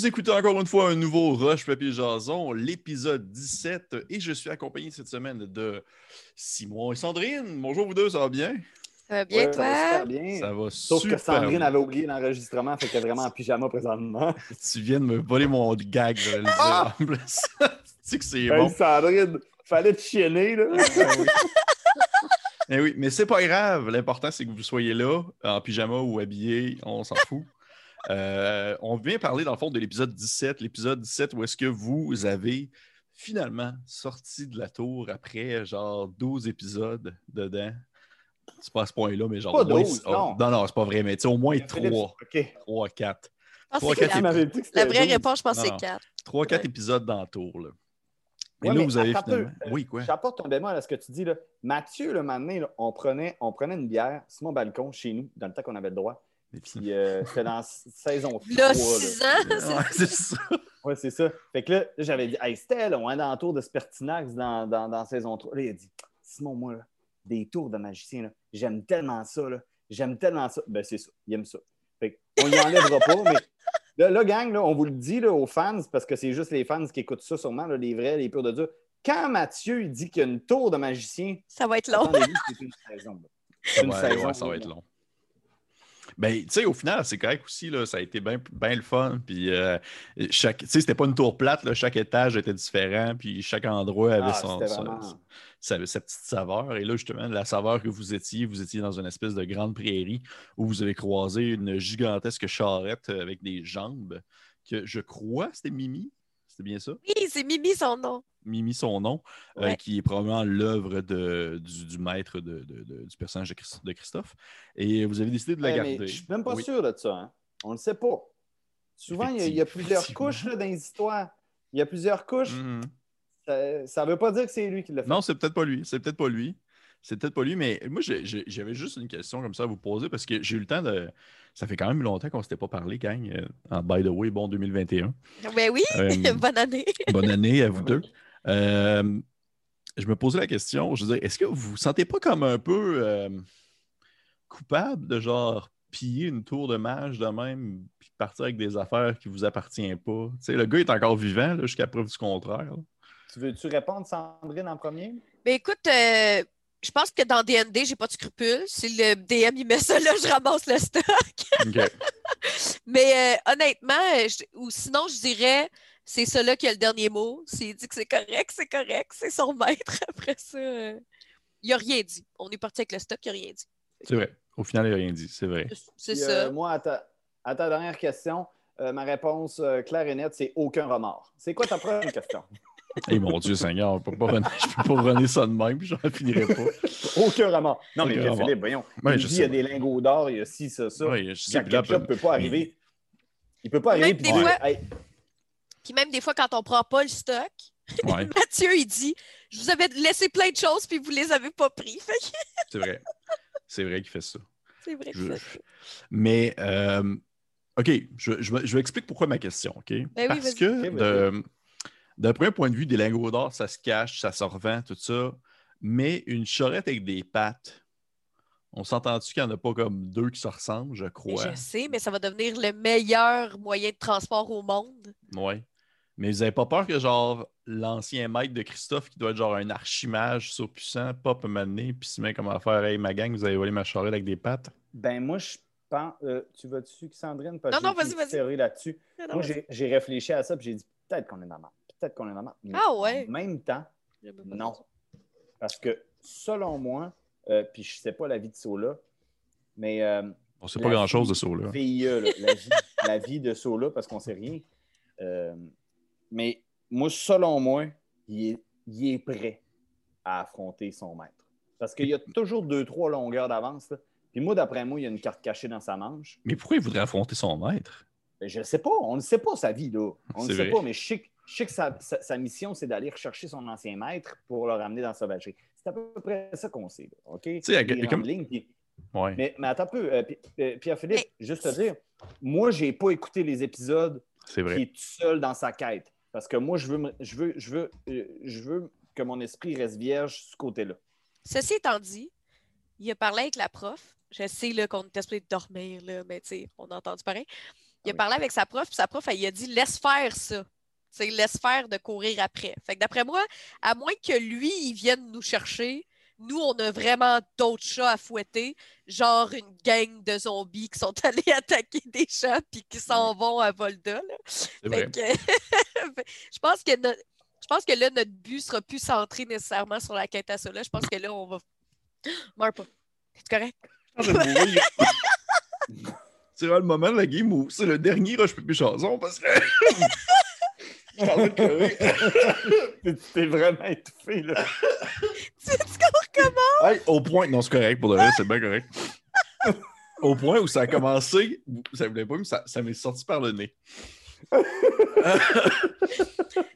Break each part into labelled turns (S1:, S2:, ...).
S1: Vous écoutez encore une fois un nouveau Rush Papier Jason, l'épisode 17. Et je suis accompagné cette semaine de Simon et Sandrine. Bonjour vous deux, ça va bien?
S2: Ça va bien,
S3: Ouais,
S2: toi?
S3: Ça va super bien.
S1: Ça va
S3: Sauf
S1: super
S3: que Sandrine
S1: bien.
S3: avait oublié l'enregistrement, fait qu'elle est vraiment en pyjama présentement.
S1: Tu viens de me voler mon gag, je vais le dire
S3: Ah!
S1: en plus. tu sais que c'est
S3: Hey,
S1: bon.
S3: Sandrine, fallait te chienner, là.
S1: Eh oui, mais c'est pas grave. L'important, c'est que vous soyez là, en pyjama ou habillé, on s'en fout. Euh, on vient parler, dans le fond, de l'épisode 17. L'épisode 17 où est-ce que vous avez finalement sorti de la tour après, genre, 12 épisodes dedans. C'est pas à ce point-là, mais genre...
S3: Pas
S1: au moins-
S3: 12,
S1: oh,
S3: non.
S1: non, c'est pas vrai, mais tu sais, au moins
S3: Philippe,
S1: 3,
S3: OK.
S1: 3, 4.
S2: Je pense
S1: Trois,
S2: que
S1: quatre
S2: c'est
S3: Tu
S2: la, la vraie
S3: 12.
S2: réponse, je pense c'est
S1: non.
S2: 4.
S1: 3, 4
S2: Ouais.
S1: épisodes dans le tour, là. Et
S3: Ouais,
S1: là,
S3: mais
S1: vous avez
S3: peu.
S1: Oui, quoi?
S3: J'apporte un bémol à ce que tu dis. Là. Mathieu, le là, on, prenait, on prenait une bière sur mon balcon chez nous, dans le temps qu'on avait le droit. Puis euh, c'était dans saison 3.
S2: Là,
S3: là.
S2: 6 ans,
S1: Ouais, c'est ça?
S3: Ouais, c'est ça. Fait que là, j'avais dit, hey, Stella, on est dans le tour de Spertinax dans, dans, dans saison 3. Là, il a dit, Simon, moi, là, des tours de magicien, là, j'aime tellement ça. là. J'aime tellement ça. Ben, c'est ça. Il aime ça. Fait qu'on y enlèvera pas, mais là, là, gang, là, on vous le dit là, aux fans, parce que c'est juste les fans qui écoutent ça sûrement, là, les vrais, les purs de Dieu. Quand Mathieu il dit qu'il y a une tour de magicien,
S2: ça va être long.
S3: c'est une saison. une
S1: Ouais,
S3: saison,
S1: ouais, ça va être long. Ben, tu sais, au final, c'est correct aussi, là, ça a été bien le fun. Puis, euh, chaque, tu sais, c'était pas une tour plate, là, chaque étage était différent, puis chaque endroit avait
S3: Ah,
S1: son, sa, sa petite saveur. Et là, justement, la saveur que vous étiez, vous étiez dans une espèce de grande prairie où vous avez croisé une gigantesque charrette avec des jambes, que je crois c'était Mimi? C'était bien ça?
S2: Oui, c'est Mimi son nom.
S1: Mimi, son nom, euh, qui est probablement l'œuvre de- du, du maître de- de- de- du personnage de, Christ- de Christophe. Et vous avez décidé de la
S3: Ouais,
S1: garder.
S3: je suis même pas
S1: Oui.
S3: sûr de ça. Hein. On ne le sait pas. Souvent, il y a, il y a plusieurs couches là, dans les histoires. Il y a plusieurs couches.
S1: Mhm.
S3: Ça ne veut pas dire que c'est lui qui l'a fait.
S1: Non, c'est peut-être pas lui. C'est peut-être pas lui. C'est peut-être pas lui, mais moi, j'avais juste une question comme ça à vous poser parce que j'ai eu le temps de. Ça fait quand même longtemps qu'on ne s'était pas parlé, gang. euh, En by the way, bon 2021.
S2: Ben oui,
S1: Euh,
S2: bonne année.
S1: Bonne année à vous deux. Euh, je me posais la question, je veux dire, est-ce que vous vous sentez pas comme un peu euh, coupable de genre piller une tour de mage de même puis partir avec des affaires qui vous appartiennent pas? Tu sais, le gars est encore vivant là, jusqu'à preuve du contraire. là.
S3: Tu veux-tu répondre, Sandrine, en premier?
S2: Ben écoute, euh, je pense que dans DND, j'ai pas de scrupules. Si le DM il met ça là, je ramasse le stock.
S1: OK.
S2: Mais euh, honnêtement, euh, je- ou sinon, je dirais, c'est ça là qui a le dernier mot. S'il dit que c'est correct, c'est correct. C'est son maître. Après ça, euh, il a rien dit. On est parti avec le stock, il a rien dit.
S1: C'est vrai. Au final, il n'a rien dit, c'est vrai.
S2: C'est ça.
S3: euh, moi, à ta, à ta dernière question, euh, ma réponse euh, claire et nette, c'est aucun remords. C'est quoi ta première question?
S1: Eh mon Dieu Seigneur, je ne peux pas runner- je peux pas runner ça de même, puis j'en finirai pas.
S3: aucun remords. Non, mais
S1: remords.
S3: Philippe, voyons.
S1: Ouais,
S3: il
S1: je
S3: dit,
S1: sais
S3: il y a des lingots d'or, il y a ci, ça, ça.
S1: Je sais, là,
S3: ne peut pas arriver. Il peut pas
S2: Même
S3: arriver puis
S2: des
S3: dire,
S2: fois-
S3: Hey,
S2: Puis même des fois, quand on prend pas le stock,
S1: ouais,
S2: Mathieu, il dit Je vous avais laissé plein de choses, puis vous les avez pas pris. Fait
S1: c'est vrai. C'est vrai qu'il fait ça.
S2: c'est vrai que
S1: Je-
S2: ça.
S1: Mais, euh, OK, je, je, je vais expliquer pourquoi ma question, OK?
S2: Ben oui,
S1: Parce que, de- d'un premier point de vue, des lingots d'or, ça se cache, ça se revend, tout ça. Mais une charrette avec des pattes, on s'entend-tu qu'il n'y en a pas comme deux qui se ressemblent, je
S2: Mais
S1: crois?
S2: je sais, mais ça va devenir le meilleur moyen de transport au monde.
S1: Oui. Mais vous n'avez pas peur que, genre, l'ancien maître de Christophe, qui doit être genre un archimage surpuissant, pop donné, puis se met comme à faire Hey, ma gang, vous avez volé ma charrette avec des pattes?
S3: Ben, moi, je pense. euh, tu vas dessus, Sandrine? Parce
S2: Non,
S3: que
S2: non,
S3: j'ai
S2: vas-y,
S3: une
S2: vas-y.
S3: là-dessus.
S2: Non, non,
S3: Moi,
S2: vas-y.
S3: j'ai j'ai réfléchi à ça, puis j'ai dit peut-être qu'on est dans la merde. Peut-être qu'on est dans la merde. Mais
S2: Ah ouais?
S3: En même temps, non. Parce que, selon moi, euh, puis je ne sais pas la vie de Sola, mais. euh,
S1: On sait
S3: La
S1: pas grand-chose de
S3: vie-
S1: ça, là.
S3: VIE, là, la, vie, la vie de Sola, parce qu'on ne sait rien. Euh, mais moi, selon moi, il est, il est prêt à affronter son maître. Parce qu'il y a toujours deux, trois longueurs d'avance. Puis moi, d'après moi, il y a une carte cachée dans sa manche.
S1: Mais pourquoi il voudrait affronter son maître?
S3: Ben, je ne sais pas. On ne sait pas sa vie, là. On ne sait
S1: vrai.
S3: pas, mais je sais, que- je sais que sa, sa- sa mission, c'est d'aller rechercher son ancien maître pour le ramener dans la sauvagerie. C'est à peu près ça qu'on sait. là, OK?
S1: sais, à-
S3: Les
S1: comme-
S3: lignes, puis-
S1: Ouais.
S3: mais, mais attends un peu, euh, euh, Pierre-Philippe, juste te dire, moi, je n'ai pas écouté les épisodes
S1: C'est
S3: qui est tout seul dans sa quête. Parce que moi, je veux, me- je veux, je veux, euh, je veux que mon esprit reste vierge de ce côté-là.
S2: Ceci étant dit, il a parlé avec la prof. Je sais qu'on était supposé dormir, là, mais tu sais, on a entendu pareil. Il a
S3: Oui.
S2: parlé avec sa prof, puis sa prof, elle lui a dit laisse faire ça. C'est laisse faire de courir après. Fait que d'après moi, à moins que lui, il vienne nous chercher, nous, on a vraiment d'autres chats à fouetter, genre une gang de zombies qui sont allés attaquer des chats puis qui s'en vont à Volda. Fait que- je pense que no- je pense que là, notre but sera plus centré nécessairement sur la quête à cela. Je pense que là, on va. Meurs pas. C'est correct?
S1: Je vais mourir. C'est le moment de la game où c'est le dernier Roche Pépé Chanson parce que. Je de.
S3: Tu t'es vraiment étouffé, là.
S2: Tu sais qu'on recommence?
S1: Hey, au point, non, c'est correct pour le reste, c'est bien correct. Au point où ça a commencé, ça voulait pas, mais ça, ça m'est sorti par le nez.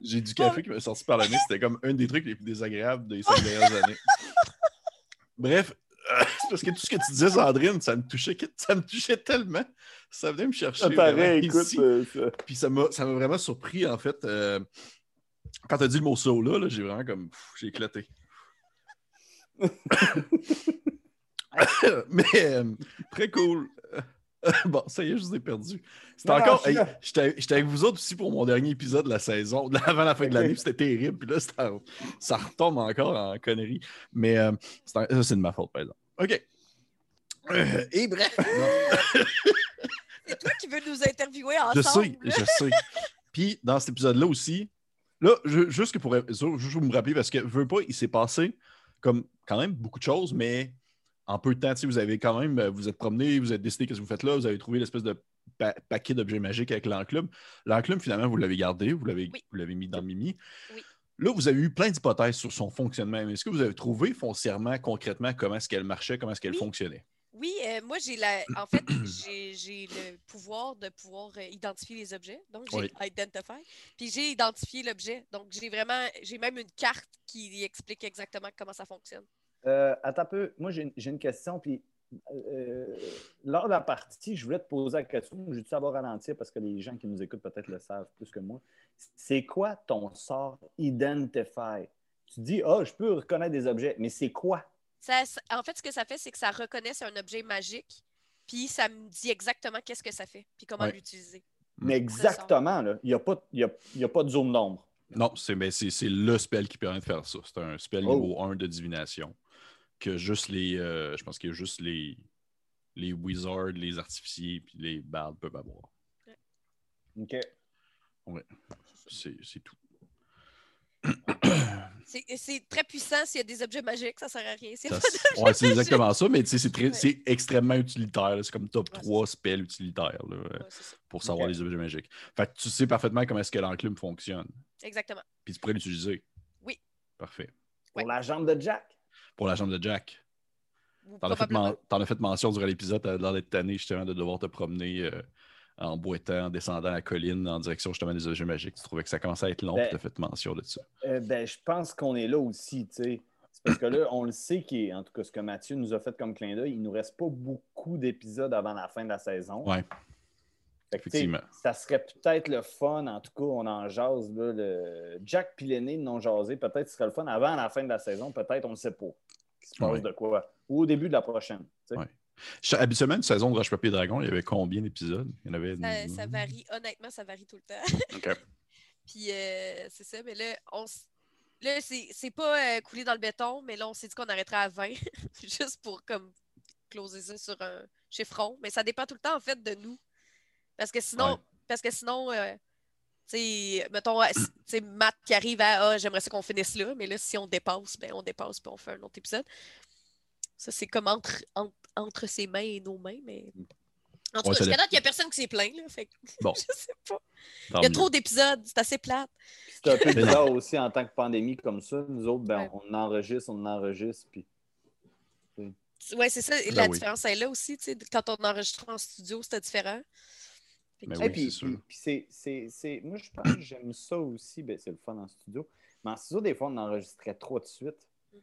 S1: J'ai du café qui m'est sorti par le nez, c'était comme un des trucs les plus désagréables des cinq dernières années. Bref, parce que tout ce que tu disais, Sandrine, ça me touchait, ça me touchait tellement. Ça venait me chercher.
S3: Ça paraît,
S1: vraiment
S3: écoute. euh, ça.
S1: Puis ça m'a ça m'a vraiment surpris, en fait. euh, quand tu as dit le mot solo, là, j'ai vraiment comme. pff, J'ai éclaté. Mais euh, très cool. bon, ça y est, je vous ai perdu. C'était encore.
S3: je
S1: hey. J'étais j'étais avec vous autres aussi pour mon dernier épisode de la saison, avant la fin de l'année, c'était terrible. Puis là, ça, ça retombe encore en connerie. Mais euh, ça, c'est de ma faute, par exemple. OK. Euh, et bref.
S2: C'est toi qui veux nous interviewer
S1: Je
S2: ensemble.
S1: sais, je sais. Puis dans cet épisode-là aussi, là, je- juste que pour juste pour me rappeler, parce que veux pas, il s'est passé comme quand même beaucoup de choses, mais en peu de temps, vous avez quand même, euh, vous êtes promené, vous êtes décidé qu'est-ce que vous faites là, vous avez trouvé l'espèce de pa- paquet d'objets magiques avec l'enclume. L'enclume, finalement, vous l'avez gardé, vous l'avez
S2: Oui.
S1: mis dans Mimi.
S2: Oui.
S1: Là, vous avez eu plein d'hypothèses sur son fonctionnement. Mais Est-ce que vous avez trouvé foncièrement, concrètement, comment est-ce qu'elle marchait, comment est-ce qu'elle
S2: Oui.
S1: fonctionnait?
S2: Oui, euh, moi, j'ai la. En fait, j'ai j'ai le pouvoir de pouvoir euh, identifier les objets. Donc, j'ai
S1: Oui.
S2: Identify. Puis, j'ai identifié l'objet. Donc, j'ai vraiment. J'ai même une carte qui explique exactement comment ça fonctionne.
S3: Euh, attends un peu. Moi, j'ai une- question. Puis, euh, lors de la partie, je voulais te poser la question. J'ai dû savoir ralentir parce que les gens qui nous écoutent peut-être le savent plus que moi. C'est quoi ton sort Identify? Tu dis, ah, je peux reconnaître des objets, mais c'est quoi?
S2: Ça, en fait, ce que ça fait, c'est que ça reconnaît c'est un objet magique. Puis, ça me dit exactement qu'est-ce que ça fait. Puis, comment
S1: Ouais.
S2: l'utiliser.
S3: Mais exactement, là, il n'y a, pas- il y a, il y a pas de zone d'ombre.
S1: Non, c'est c'est- c'est le spell qui permet de faire ça. C'est un spell
S3: Oh.
S1: niveau 1 de divination. Que juste les. euh, je pense que juste les, les wizards, les artificiers puis les bards peuvent avoir.
S3: OK.
S1: C'est c'est tout.
S2: C'est c'est très puissant s'il y a des objets magiques. Ça sert à rien.
S1: ouais, c'est exactement ça, mais tu sais, c'est très-
S2: Ouais.
S1: c'est extrêmement utilitaire. là. C'est comme top
S2: Ouais, c'est
S1: 3 spells utilitaires là,
S2: Ouais, ça.
S1: pour savoir les objets magiques. Fait que tu sais parfaitement comment est-ce que l'enclume fonctionne.
S2: Exactement.
S1: Puis tu pourrais l'utiliser.
S2: Oui.
S1: Parfait.
S3: Pour
S2: Ouais.
S3: la jambe de Jack.
S1: Pour la jambe de Jack. T'en as, fait as mention durant l'épisode, t'as l'air d'être tanné justement de devoir te promener euh, en boitant, en descendant la colline en direction justement des objets magiques. Tu trouvais que ça commençait à être long,
S3: Ben-
S1: puis t'as fait mention de ça.
S3: Euh, ben, je pense qu'on est là aussi, tu sais. C'est parce que là, on le sait, qui en tout cas, ce que Mathieu nous a fait comme clin d'œil, il nous reste pas beaucoup d'épisodes avant la fin de la saison.
S1: Ouais.
S3: Fait que, tu sais,
S1: Effectivement.
S3: ça serait peut-être le fun, en tout cas, on en jase, là, le Jack puis l'aîné non jasé, peut-être ce serait le fun avant la fin de la saison, peut-être, on ne sait pas. Se passe
S1: Ouais.
S3: de quoi. Ou au début de la prochaine.
S1: Ouais. Habituellement, une saison de Roche Papier Dragon, il y avait combien d'épisodes? Il y en avait.
S2: Ça, ça varie, honnêtement, ça varie tout le temps.
S1: Ok.
S2: Puis euh, c'est ça, mais là, on s- là c'est c'est pas euh, coulé dans le béton, mais là, on s'est dit qu'on arrêterait à 20, juste pour comme closer ça sur un chiffron. Mais ça dépend tout le temps, en fait, de nous. Parce que sinon,
S1: Ouais.
S2: parce que sinon, euh, tu sais, mettons, euh, s- tu sais, Matt qui arrive à Ah, j'aimerais ça qu'on finisse là, mais là, si on dépasse, ben on dépasse puis on fait un autre épisode. Ça, c'est comme entre, entre, entre ses mains et nos mains, mais. En tout
S1: Ouais,
S2: cas,
S1: ça
S2: jusqu'à date, il n'y a personne qui s'est plaint, là. Fait
S1: Bon.
S2: je sais pas. Il y a trop d'épisodes, c'est assez plate.
S3: C'est un peu bizarre aussi en tant que pandémie comme ça. Nous autres, ben,
S2: Ouais.
S3: on enregistre, on enregistre, puis
S2: Oui, c'est ça.
S1: Ben
S2: la
S1: oui.
S2: différence est là aussi. tu sais, Quand on enregistre en studio, c'était différent. Fait
S1: Ben oui,
S3: Et puis,
S1: c'est sûr.
S3: puis- puis c'est, c'est- c'est- Moi, je pense que j'aime ça aussi. Ben, c'est le fun en studio. Mais en studio, des fois, on enregistrait trop de suite.
S2: Mhm.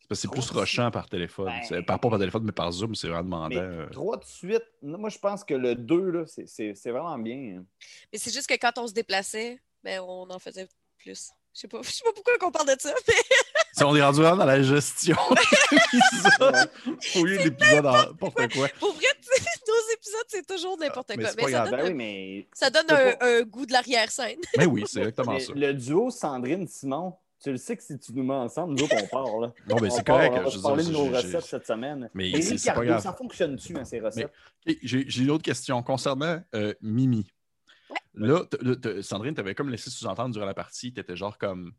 S1: C'est parce que c'est plus
S3: Trop
S1: rushant par téléphone.
S3: Ben-
S1: Par, pas par téléphone, mais par Zoom, c'est vraiment
S3: Mais
S1: demandant. euh.
S3: trois de suite, moi, je pense que le 2, là, c'est, c'est- c'est vraiment bien. hein.
S2: Mais c'est juste que quand on se déplaçait, ben, on en faisait plus. Je sais pas, je sais pas pourquoi on parle de ça, mais
S1: Si on est rendu vraiment dans la gestion au lieu d'épisodes en n'importe quoi.
S2: Pour vrai, nos épisodes, c'est toujours n'importe
S1: Mais
S2: quoi.
S1: c'est
S2: Mais, ça donne,
S3: Ben
S2: un,
S3: oui, mais
S2: ça donne un,
S3: pas-
S2: un goût de l'arrière-scène.
S1: Mais oui, c'est exactement ça.
S3: le duo Sandrine-Simon, tu le sais que si tu nous mets ensemble, nous autres, on part. Là.
S1: Non, mais c'est
S3: part,
S1: correct.
S3: On va parler de nos recettes cette semaine.
S1: Mais
S3: Ricardo,
S1: grave.
S3: ça fonctionne-tu, hein, ces recettes?
S1: J'ai une autre question concernant euh, Mimi.
S2: Ouais.
S1: Là, t- là, t- Sandrine, tu avais comme laissé sous-entendre durant la partie, tu étais genre comme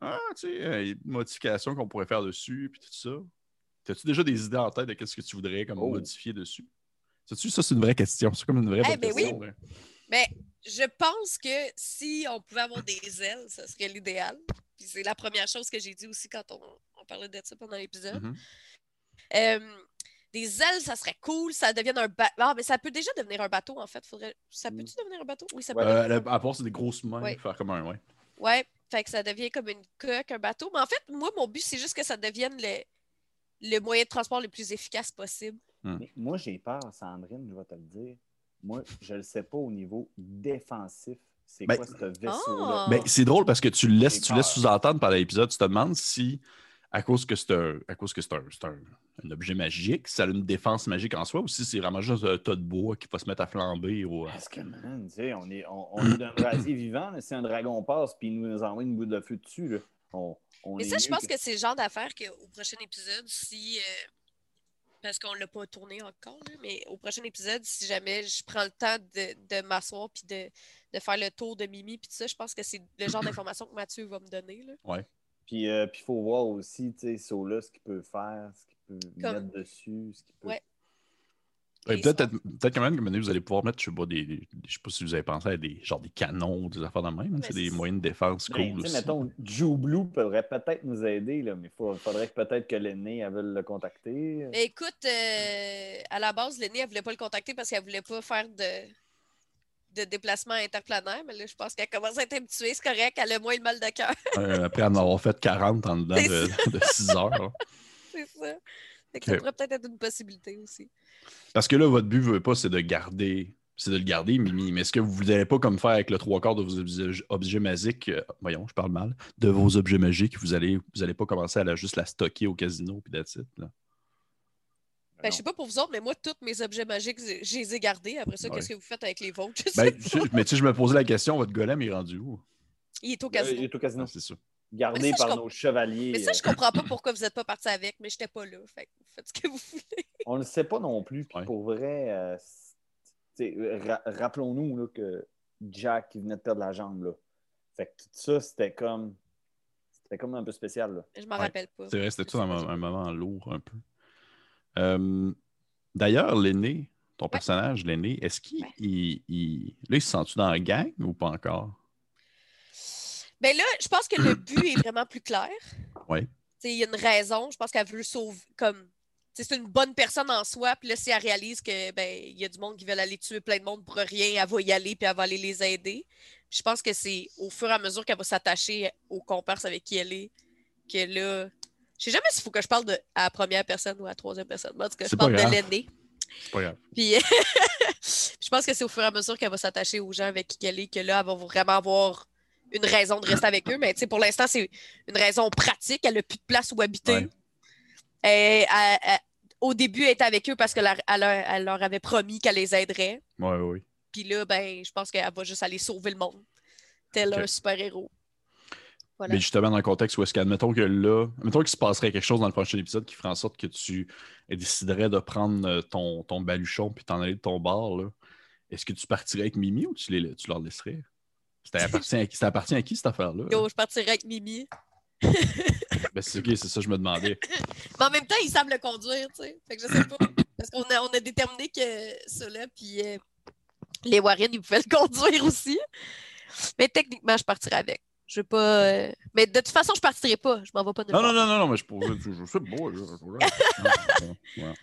S1: Ah, tu sais, euh, il y a une modification qu'on pourrait faire dessus, puis tout ça. T'as-tu déjà des idées en tête de qu'est-ce que tu voudrais comme
S3: Oh.
S1: modifier dessus? Sais-tu, ça, c'est une vraie question. C'est comme une vraie
S2: Eh
S1: bonne
S2: ben oui.
S1: question. là.
S2: Mais je pense que si on pouvait avoir des ailes, ça serait l'idéal. Puis c'est la première chose que j'ai dit aussi quand on, on parlait de ça pendant l'épisode.
S1: Mhm.
S2: Euh, des ailes, ça serait cool. Ça devienne un bateau. Ah, mais ça peut déjà devenir un bateau, en fait. Faudrait... Ça peut-tu devenir un bateau? Oui, ça peut.
S3: Ouais.
S1: Euh,
S2: devenir
S1: la- à part, c'est des grosses mains,
S2: Ouais.
S1: faire comme un, ouais.
S2: Ouais, fait que ça devient comme une coque, un bateau. Mais en fait, moi, mon but, c'est juste que ça devienne le, le moyen de transport le plus efficace possible.
S3: Mais moi, j'ai peur, Sandrine, je vais te le dire. Moi, je ne le sais pas au niveau défensif. C'est
S1: Ben-
S3: quoi ce vaisseau-là?
S2: Ah.
S1: Ben, c'est drôle parce que tu le laisses, tu laisses sous-entendre par l'épisode, tu te demandes si, à cause que c'est un, à cause que c'est un, c'est un- un objet magique, ça a une défense magique en soi, ou si c'est vraiment juste un tas de bois qui va se mettre à flamber. Ou...
S3: Parce que, man, tu sais, on est, on, on est d'un brasier vivant. là. Si un dragon passe puis il nous envoie une boule de feu dessus, là, on, on
S2: Mais
S3: est
S2: ça, je pense que c'est le genre d'affaire qu'au prochain épisode, si. euh, parce qu'on ne l'a pas tourné encore, là, mais au prochain épisode, si jamais je prends le temps de, de m'asseoir puis de, de faire le tour de Mimi puis tout ça, je pense que c'est le genre d'information que Mathieu va me donner. Là.
S3: Puis il faut voir aussi, tu sais, Sola, ce qu'il peut faire, ce qu'il peut
S2: Comme-
S3: mettre dessus, ce qu'il peut.
S2: Ouais.
S1: Peut-être peut-être quand même que maintenant, vous allez pouvoir mettre, je sais pas, des, des- je sais pas si vous avez pensé à des genre des canons, des affaires de même.
S2: Mais
S1: C'est des
S2: c'est-
S1: moyens de défense
S3: Ben,
S1: cool aussi.
S3: mettons, Joe Blue pourrait peut-être nous aider, là, mais il faudrait que peut-être que l'aîné elle veuille le contacter.
S2: Mais écoute, euh, à la base, Lenny, elle ne voulait pas le contacter parce qu'elle ne voulait pas faire de, de déplacement interplanaire. Mais là, je pense qu'elle commence à être habituée, c'est correct, elle a moins le mal de cœur.
S1: Euh, après en avoir fait 40 en dedans de, 6 heures.
S2: c'est ça. Fait que Ça pourrait peut-être être une possibilité aussi.
S1: Parce que là, votre but, veut pas, c'est de garder. C'est de le garder, Mimi. Mais est-ce que vous n'allez pas comme faire avec le trois quarts de vos objets, objets magiques, euh, voyons, je parle mal, de vos objets magiques, vous allez, vous allez pas commencer à la, juste la stocker au casino puis that's it, là?
S2: Ben, je sais pas pour vous autres, mais moi, tous mes objets magiques, je je les ai gardés. Après ça,
S1: Ouais.
S2: qu'est-ce que vous faites avec les vôtres? Je
S1: Ben, mais tu sais, je me posais la question, votre golem est rendu où?
S2: Il est au
S3: Euh,
S2: casino.
S3: il est au casino.
S1: Ah, c'est ça.
S3: Gardé
S2: ça, je
S3: par nos chevaliers.
S2: Mais ça, je
S3: euh,
S2: comprends pas pourquoi vous n'êtes pas parti avec, mais j'étais pas là. Fait que faites ce que vous voulez.
S3: On ne le sait pas non plus. Puis
S1: Ouais.
S3: pour vrai, euh, ra- rappelons-nous là, que Jack il venait de perdre la jambe. Là. Fait que tout ça, c'était comme. C'était comme un peu spécial. Là.
S2: Je m'en
S1: Ouais.
S2: rappelle pas.
S1: C'est vrai, c'était
S2: Je
S1: tout un, un moment lourd un peu? Euh, D'ailleurs, l'aîné, ton personnage, l'aîné, est-ce qu'il.
S2: Ouais.
S1: il- il- Là, il se sent-tu dans la gang ou pas encore?
S2: Ben là, je pense que le but est vraiment plus clair. Sais, Il y a une raison. Je pense qu'elle veut sauver. Comme. C'est une bonne personne en soi. Puis là, si elle réalise que ben il y a du monde qui veut aller tuer plein de monde pour rien, elle va y aller puis elle va aller les aider. Puis je pense que c'est au fur et à mesure qu'elle va s'attacher aux comparses avec qui elle est que là. Je sais jamais s'il faut que je parle de, à la première personne ou à la troisième personne. En tout cas, je parle de
S1: grave.
S2: l'aîné.
S1: C'est pas grave.
S2: Puis je pense que c'est au fur et à mesure qu'elle va s'attacher aux gens avec qui elle est que là, elle va vraiment avoir une raison de rester avec eux. Mais tu sais, pour l'instant, c'est une raison pratique. Elle n'a plus de place où habiter.
S1: Ouais.
S2: Et, elle- elle- au début, elle était avec eux parce qu'elle leur- elle leur, avait promis qu'elle les aiderait.
S1: Oui, oui.
S2: Puis là, ben, je pense qu'elle va juste aller sauver le monde. Tel un super-héros. Voilà.
S1: Mais justement, dans le contexte où est-ce qu'admettons que là, admettons qu'il se passerait quelque chose dans le prochain épisode qui ferait en sorte que tu déciderais de prendre euh, ton, ton baluchon puis t'en aller de ton bar, est-ce que tu partirais avec Mimi ou tu, les, tu leur laisserais? C'était appartient, à, ça appartient à qui cette affaire-là?
S2: Yo, je partirais avec Mimi.
S1: Ben, c'est ok, c'est ça, je me demandais.
S2: Mais en même temps, ils savent le conduire, tu sais. Fait que je sais pas. Parce qu'on a, on a déterminé que ceux-là, puis euh, les Warren, ils pouvaient le conduire aussi. Mais techniquement, je partirais avec. Je veux pas. euh, Mais de toute façon, je partirais pas. Je m'en vais pas de
S1: Non, non, non, non, non, mais je posais, je, je sais pas. là. Ouais.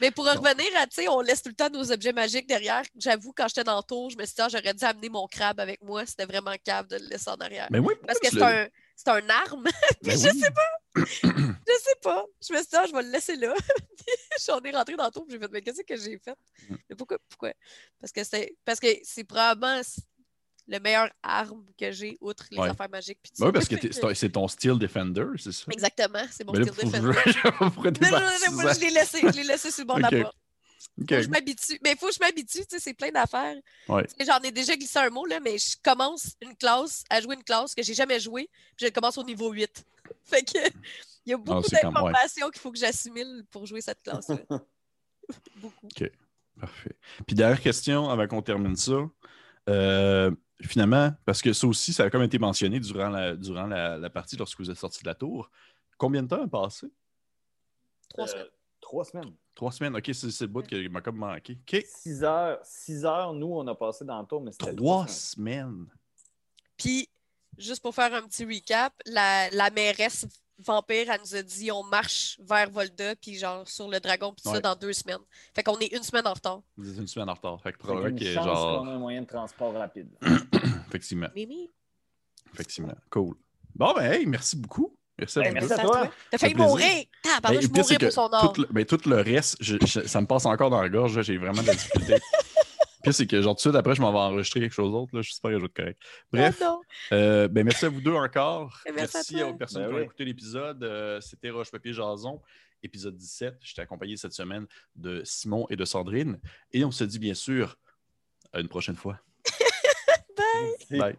S2: Mais pour revenir à, tu sais, on laisse tout le temps nos objets magiques derrière. J'avoue, quand j'étais dans le tour, je me suis dit, ah, j'aurais dû amener mon crabe avec moi. C'était vraiment cave de le laisser en arrière.
S1: Mais oui,
S2: Parce que c'est un, c'est un arme.
S1: Ben
S2: je
S1: oui.
S2: sais pas. Je sais pas. Je me suis dit, ah, je vais le laisser là. J'en ai rentré dans le tour, puis j'ai fait, mais qu'est-ce que j'ai fait?
S1: Mm.
S2: Mais pourquoi? Pourquoi? Parce que c'est parce que c'est probablement le meilleur arme que j'ai, outre les
S1: Ouais.
S2: affaires magiques. tout
S1: Oui, parce que c'est ton- style Defender, c'est ça?
S2: Exactement, c'est mon
S1: là,
S2: style defender.
S1: pourquoi t'es
S2: Non, moi, je l'ai laissé, je l'ai laissé sur le bord de
S1: Ok.
S2: la porte.
S1: Ok.
S2: Faut que je m'habitue. Mais il faut que je m'habitue, tu sais, c'est plein d'affaires.
S1: Ouais.
S2: J'en ai déjà glissé un mot, là, mais je commence une classe, à jouer une classe que j'ai jamais jouée, puis je commence au niveau 8. Fait que il y a beaucoup
S1: ouais.
S2: d'informations qu'il faut que j'assimile pour jouer cette classe-là. beaucoup.
S1: Parfait. Puis dernière question avant qu'on termine ça. Euh, finalement, parce que ça aussi, ça a comme été mentionné durant la, durant la, la partie lorsque vous êtes sorti de la tour. Combien de temps a passé?
S2: Trois
S3: Euh,
S2: semaines.
S3: Trois semaines.
S1: Trois semaines. OK, c'est c'est le bout qui m'a comme manqué. OK.
S3: Six heures. Six heures, nous, on a passé dans le tour, mais c'était
S1: Trois
S3: semaines.
S1: semaines.
S2: Puis, juste pour faire un petit recap, la, la mairesse vampire, elle nous a dit on marche vers Volda, puis genre sur le dragon, puis ça dans deux semaines. Fait qu'on est une semaine en retard.
S1: Vous êtes une semaine en retard. Fait que
S3: Fait qu'il y a
S1: probablement
S3: chance
S1: genre.
S3: qu'on a un moyen de transport rapide.
S1: Effectivement.
S2: Mimi,
S1: Effectivement. Cool. Bon, ben, hey, merci beaucoup. Merci à
S3: Ben,
S1: vous
S3: merci à toi.
S2: T'as failli mourir! Ah, pardon,
S1: Ben,
S2: je mourrais pour son or.
S1: tout le, ben, tout le reste, je- je- ça me passe encore dans la gorge. là, J'ai vraiment de la difficulté. Puis c'est que, genre, tout de suite après, je m'en vais enregistrer quelque chose d'autre. là, J'espère que je vais être correct. Bref, euh, ben, merci à vous deux encore.
S2: Merci à
S1: Merci
S2: toi.
S1: aux personnes
S3: Ben
S1: qui ont
S3: oui.
S1: écouté l'épisode. Euh, C'était Roche Papier Jason, épisode 17. J'étais accompagné cette semaine de Simon et de Sandrine. Et on se dit bien sûr à une prochaine fois.
S3: C'est-
S1: Bye.